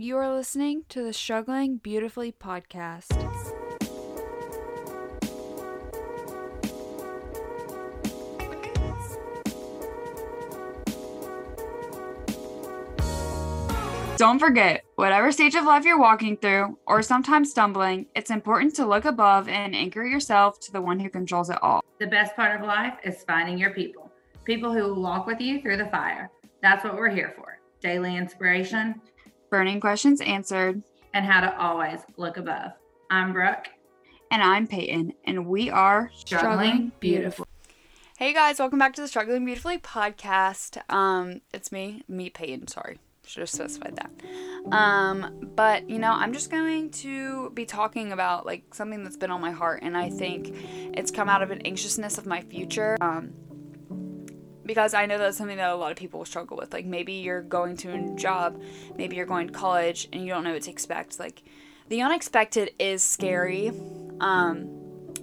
You are listening to the Struggling Beautifully podcast. Don't forget, whatever stage of life you're walking through, or sometimes stumbling, it's important to look above and anchor yourself to the one who controls it all. The best part of life is finding your people, people who will walk with you through the fire. That's what we're here for daily inspiration, burning questions answered, and how to always look above. I'm Brooke. And I'm Peyton, and we are Struggling, Struggling Beautiful. Hey guys, welcome back to the Struggling Beautifully podcast. Um, it's me, me Peyton, sorry. Should have specified that. Um, but you know, I'm just going to be talking about like something that's been on my heart, and I think it's come out of an anxiousness of my future. Um, because I know that's something that a lot of people struggle with. Like maybe you're going to a job, maybe you're going to college, and you don't know what to expect. Like the unexpected is scary, um,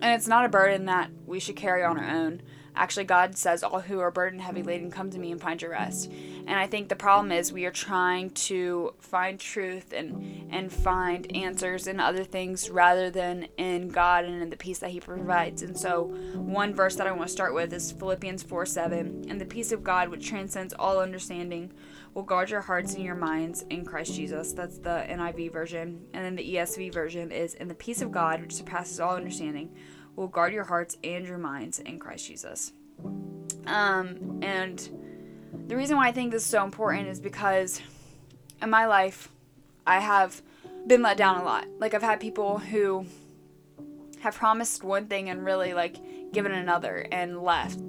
and it's not a burden that we should carry on our own. Actually, God says, All who are burdened, heavy laden, come to me and find your rest. And I think the problem is we are trying to find truth and, and find answers in other things rather than in God and in the peace that He provides. And so, one verse that I want to start with is Philippians 4 7. And the peace of God, which transcends all understanding, will guard your hearts and your minds in Christ Jesus. That's the NIV version. And then the ESV version is, And the peace of God, which surpasses all understanding, will guard your hearts and your minds in Christ Jesus. Um, and the reason why I think this is so important is because in my life, I have been let down a lot. Like, I've had people who have promised one thing and really, like, given another and left.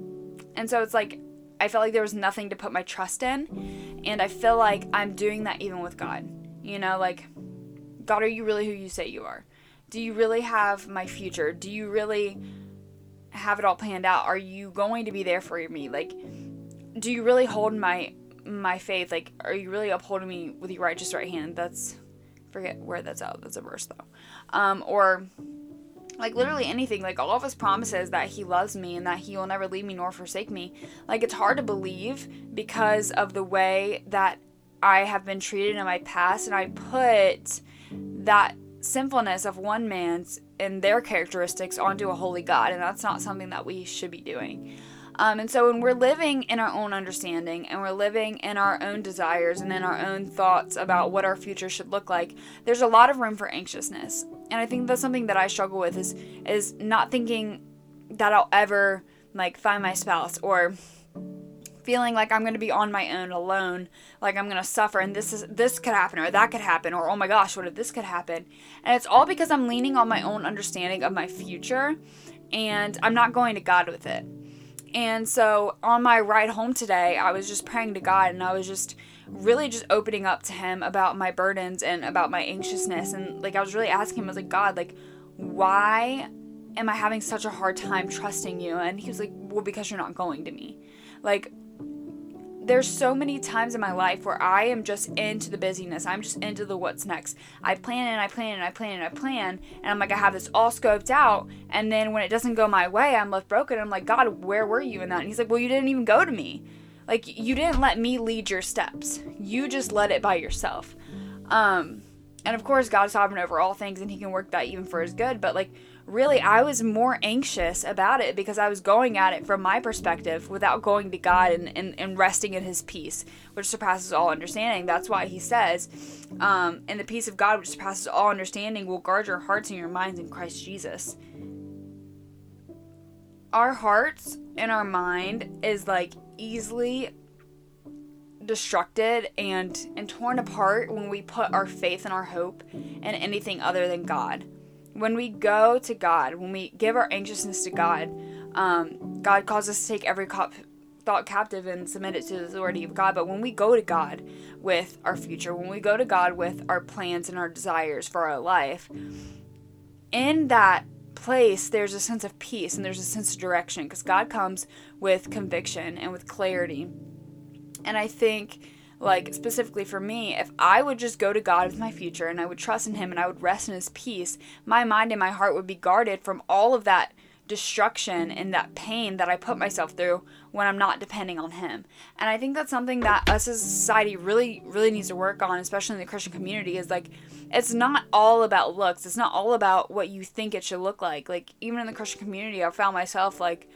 And so it's like, I felt like there was nothing to put my trust in. And I feel like I'm doing that even with God. You know, like, God, are you really who you say you are? do you really have my future? Do you really have it all planned out? Are you going to be there for me? Like, do you really hold my my faith? Like, are you really upholding me with your righteous right hand? That's forget where that's out. That's a verse though. Um, or like literally anything like all of his promises that he loves me and that he will never leave me nor forsake me like it's hard to believe because of the way that i have been treated in my past and i put that sinfulness of one man's and their characteristics onto a holy God, and that's not something that we should be doing. Um, and so when we're living in our own understanding and we're living in our own desires and in our own thoughts about what our future should look like, there's a lot of room for anxiousness. And I think that's something that I struggle with is is not thinking that I'll ever like find my spouse or feeling like I'm going to be on my own alone, like I'm going to suffer and this is this could happen or that could happen or oh my gosh, what if this could happen? And it's all because I'm leaning on my own understanding of my future and I'm not going to God with it. And so on my ride home today, I was just praying to God and I was just really just opening up to him about my burdens and about my anxiousness and like I was really asking him I was like God, like why am I having such a hard time trusting you? And he was like, Well, because you're not going to me. Like, there's so many times in my life where I am just into the busyness. I'm just into the what's next. I plan and I plan and I plan and I plan, and I'm like, I have this all scoped out. And then when it doesn't go my way, I'm left broken. I'm like, God, where were you in that? And He's like, Well, you didn't even go to me. Like, you didn't let me lead your steps. You just led it by yourself. Um, and of course, God's sovereign over all things, and He can work that even for His good. But like, really, I was more anxious about it because I was going at it from my perspective without going to God and, and, and resting in His peace, which surpasses all understanding. That's why He says, um, and the peace of God, which surpasses all understanding, will guard your hearts and your minds in Christ Jesus. Our hearts and our mind is like easily destructed and and torn apart when we put our faith and our hope in anything other than God when we go to God, when we give our anxiousness to God, um, God calls us to take every cop- thought captive and submit it to the authority of God. But when we go to God with our future, when we go to God with our plans and our desires for our life, in that place, there's a sense of peace and there's a sense of direction because God comes with conviction and with clarity. And I think like specifically for me, if I would just go to God with my future and I would trust in Him and I would rest in His peace, my mind and my heart would be guarded from all of that destruction and that pain that I put myself through when I'm not depending on Him. And I think that's something that us as a society really, really needs to work on, especially in the Christian community, is like, it's not all about looks. It's not all about what you think it should look like. Like, even in the Christian community, I found myself like,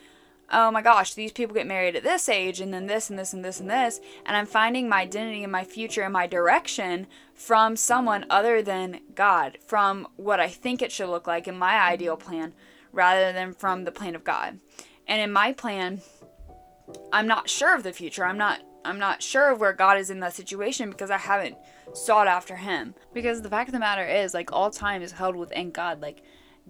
oh my gosh, these people get married at this age and then this and this and this and this. And I'm finding my identity and my future and my direction from someone other than God, from what I think it should look like in my ideal plan, rather than from the plan of God. And in my plan, I'm not sure of the future. I'm not I'm not sure of where God is in that situation because I haven't sought after him. Because the fact of the matter is like all time is held within God. Like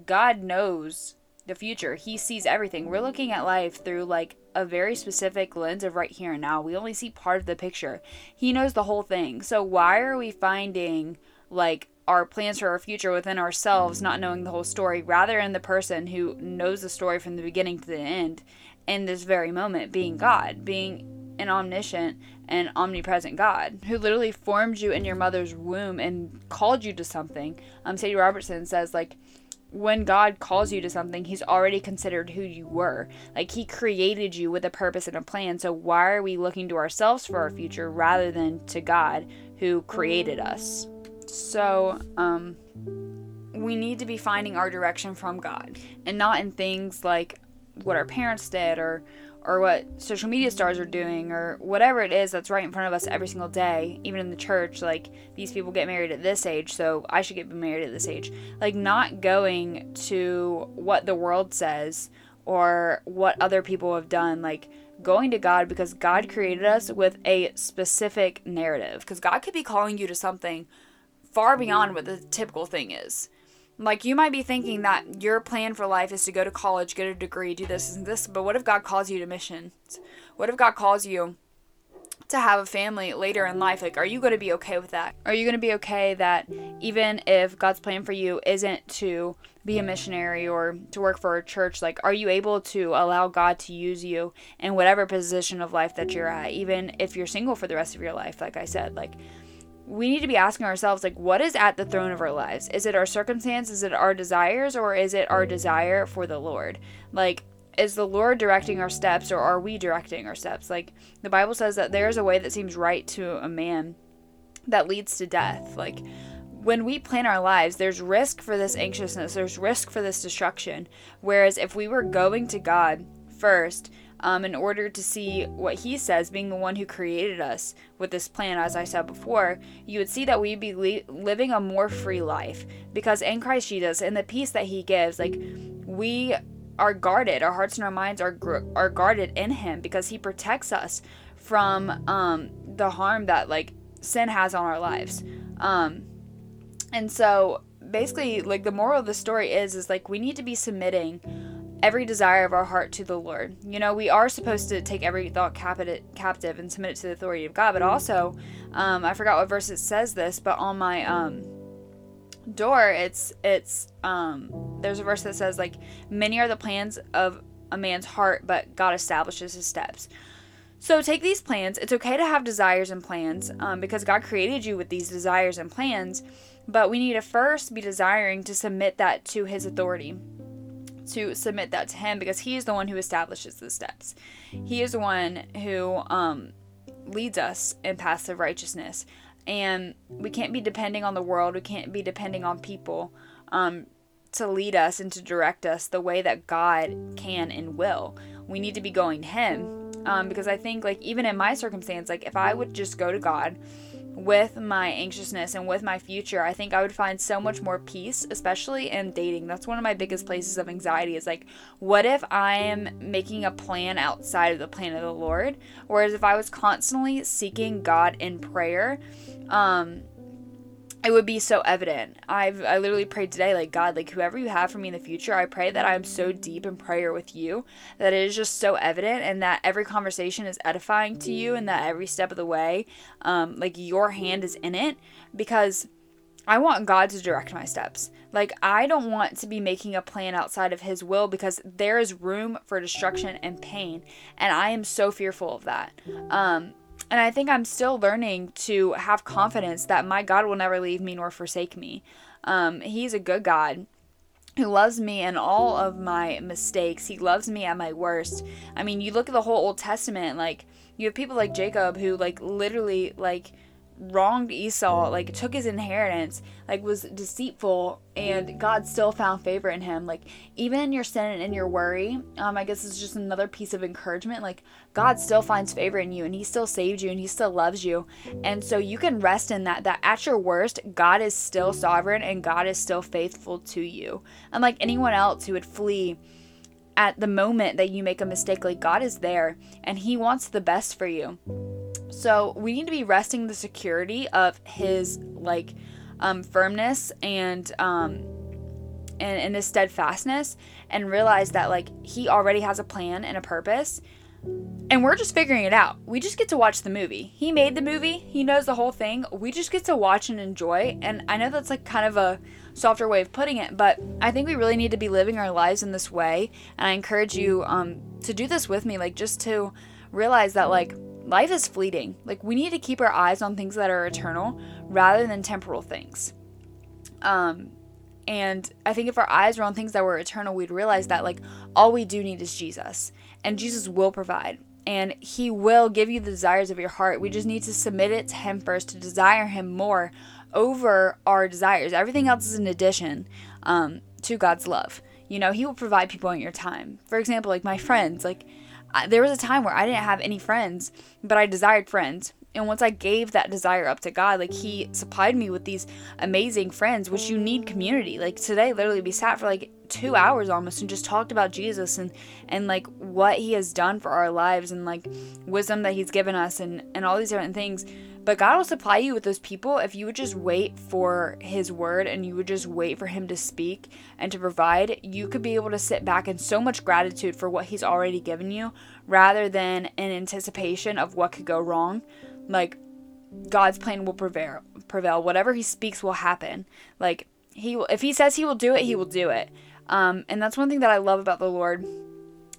God knows the future. He sees everything. We're looking at life through like a very specific lens of right here and now. We only see part of the picture. He knows the whole thing. So why are we finding like our plans for our future within ourselves, not knowing the whole story, rather in the person who knows the story from the beginning to the end in this very moment, being God, being an omniscient and omnipresent God who literally formed you in your mother's womb and called you to something. Um, Sadie Robertson says, like, when God calls you to something, He's already considered who you were. Like, He created you with a purpose and a plan. So, why are we looking to ourselves for our future rather than to God who created us? So, um, we need to be finding our direction from God and not in things like what our parents did or or what social media stars are doing or whatever it is that's right in front of us every single day even in the church like these people get married at this age so i should get married at this age. Like not going to what the world says or what other people have done like going to god because god created us with a specific narrative. Because god could be calling you to something far beyond what the typical thing is like you might be thinking that your plan for life is to go to college, get a degree, do this and this, but what if God calls you to missions? What if God calls you to have a family later in life? Like are you going to be okay with that? Are you going to be okay that even if God's plan for you isn't to be a missionary or to work for a church, like are you able to allow God to use you in whatever position of life that you're at, even if you're single for the rest of your life, like I said, like we need to be asking ourselves like what is at the throne of our lives? Is it our circumstance? Is it our desires? Or is it our desire for the lord? Like is the lord directing our steps or are we directing our steps? Like the bible says that there is a way that seems right to a man that leads to death. Like when we plan our lives, there's risk for this anxiousness, there's risk for this destruction. Whereas if we were going to God first, um, in order to see what he says, being the one who created us with this plan, as I said before, you would see that we'd be li- living a more free life because in Christ Jesus, in the peace that he gives, like we are guarded, our hearts and our minds are gr- are guarded in him because he protects us from um, the harm that like sin has on our lives. Um, and so basically like the moral of the story is is like we need to be submitting every desire of our heart to the Lord. You know, we are supposed to take every thought captive and submit it to the authority of God, but also, um, I forgot what verse it says this, but on my um, door, it's it's um, there's a verse that says like, many are the plans of a man's heart, but God establishes his steps. So take these plans. It's okay to have desires and plans um, because God created you with these desires and plans, but we need to first be desiring to submit that to His authority to submit that to him because he is the one who establishes the steps. He is the one who um, leads us in paths of righteousness. And we can't be depending on the world, we can't be depending on people um, to lead us and to direct us the way that God can and will. We need to be going to Him um, because I think, like, even in my circumstance, like, if I would just go to God, with my anxiousness and with my future, I think I would find so much more peace, especially in dating. That's one of my biggest places of anxiety is like, what if I am making a plan outside of the plan of the Lord? Whereas if I was constantly seeking God in prayer, um, it would be so evident. I've I literally prayed today, like God, like whoever you have for me in the future, I pray that I'm so deep in prayer with you that it is just so evident, and that every conversation is edifying to you, and that every step of the way, um, like your hand is in it, because I want God to direct my steps. Like I don't want to be making a plan outside of His will because there is room for destruction and pain, and I am so fearful of that. Um, and I think I'm still learning to have confidence that my God will never leave me nor forsake me. Um, he's a good God. who loves me and all of my mistakes. He loves me at my worst. I mean, you look at the whole Old Testament, like you have people like Jacob who like literally like wronged Esau, like took his inheritance, like was deceitful, and God still found favor in him. Like even in your sin and in your worry, um, I guess it's just another piece of encouragement. Like God still finds favor in you, and He still saved you, and He still loves you, and so you can rest in that. That at your worst, God is still sovereign, and God is still faithful to you. Unlike anyone else who would flee at the moment that you make a mistake, like God is there, and He wants the best for you. So we need to be resting the security of his like um, firmness and um, and, and his steadfastness and realize that like he already has a plan and a purpose and we're just figuring it out. We just get to watch the movie. He made the movie, he knows the whole thing. We just get to watch and enjoy. And I know that's like kind of a softer way of putting it, but I think we really need to be living our lives in this way. And I encourage you um, to do this with me, like just to realize that like life is fleeting. Like we need to keep our eyes on things that are eternal rather than temporal things. Um and I think if our eyes were on things that were eternal, we'd realize that like all we do need is Jesus. And Jesus will provide. And he will give you the desires of your heart. We just need to submit it to him first to desire him more over our desires. Everything else is an addition um, to God's love. You know, he will provide people in your time. For example, like my friends, like I, there was a time where I didn't have any friends, but I desired friends. And once I gave that desire up to God, like He supplied me with these amazing friends, which you need community. Like today, literally, we sat for like two hours almost and just talked about Jesus and and like what He has done for our lives and like wisdom that He's given us and and all these different things. But God will supply you with those people if you would just wait for His word and you would just wait for Him to speak and to provide. You could be able to sit back in so much gratitude for what He's already given you rather than in anticipation of what could go wrong. Like, God's plan will prevail. Prevail. Whatever He speaks will happen. Like He, if He says He will do it, He will do it. Um, and that's one thing that I love about the Lord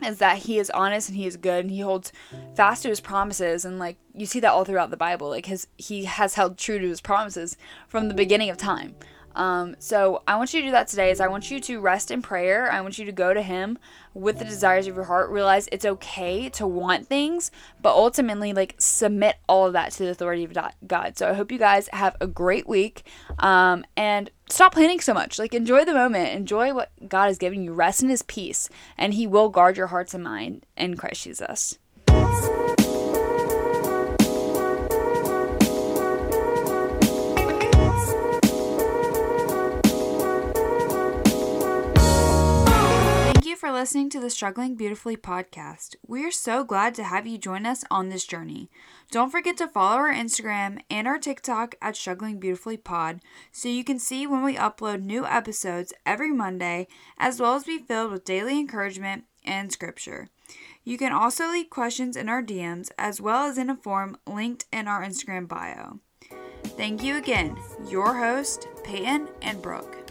is that he is honest and he is good and he holds fast to his promises. And like you see that all throughout the bible. Like his he has held true to his promises from the beginning of time um, so I want you to do that today. Is I want you to rest in prayer. I want you to go to Him with the desires of your heart. Realize it's okay to want things, but ultimately, like submit all of that to the authority of God. So I hope you guys have a great week, um, and stop planning so much. Like enjoy the moment. Enjoy what God is giving you. Rest in His peace, and He will guard your hearts and mind in Christ Jesus. For listening to the Struggling Beautifully podcast. We are so glad to have you join us on this journey. Don't forget to follow our Instagram and our TikTok at Struggling Beautifully Pod so you can see when we upload new episodes every Monday, as well as be filled with daily encouragement and scripture. You can also leave questions in our DMs as well as in a form linked in our Instagram bio. Thank you again, your host, Peyton and Brooke.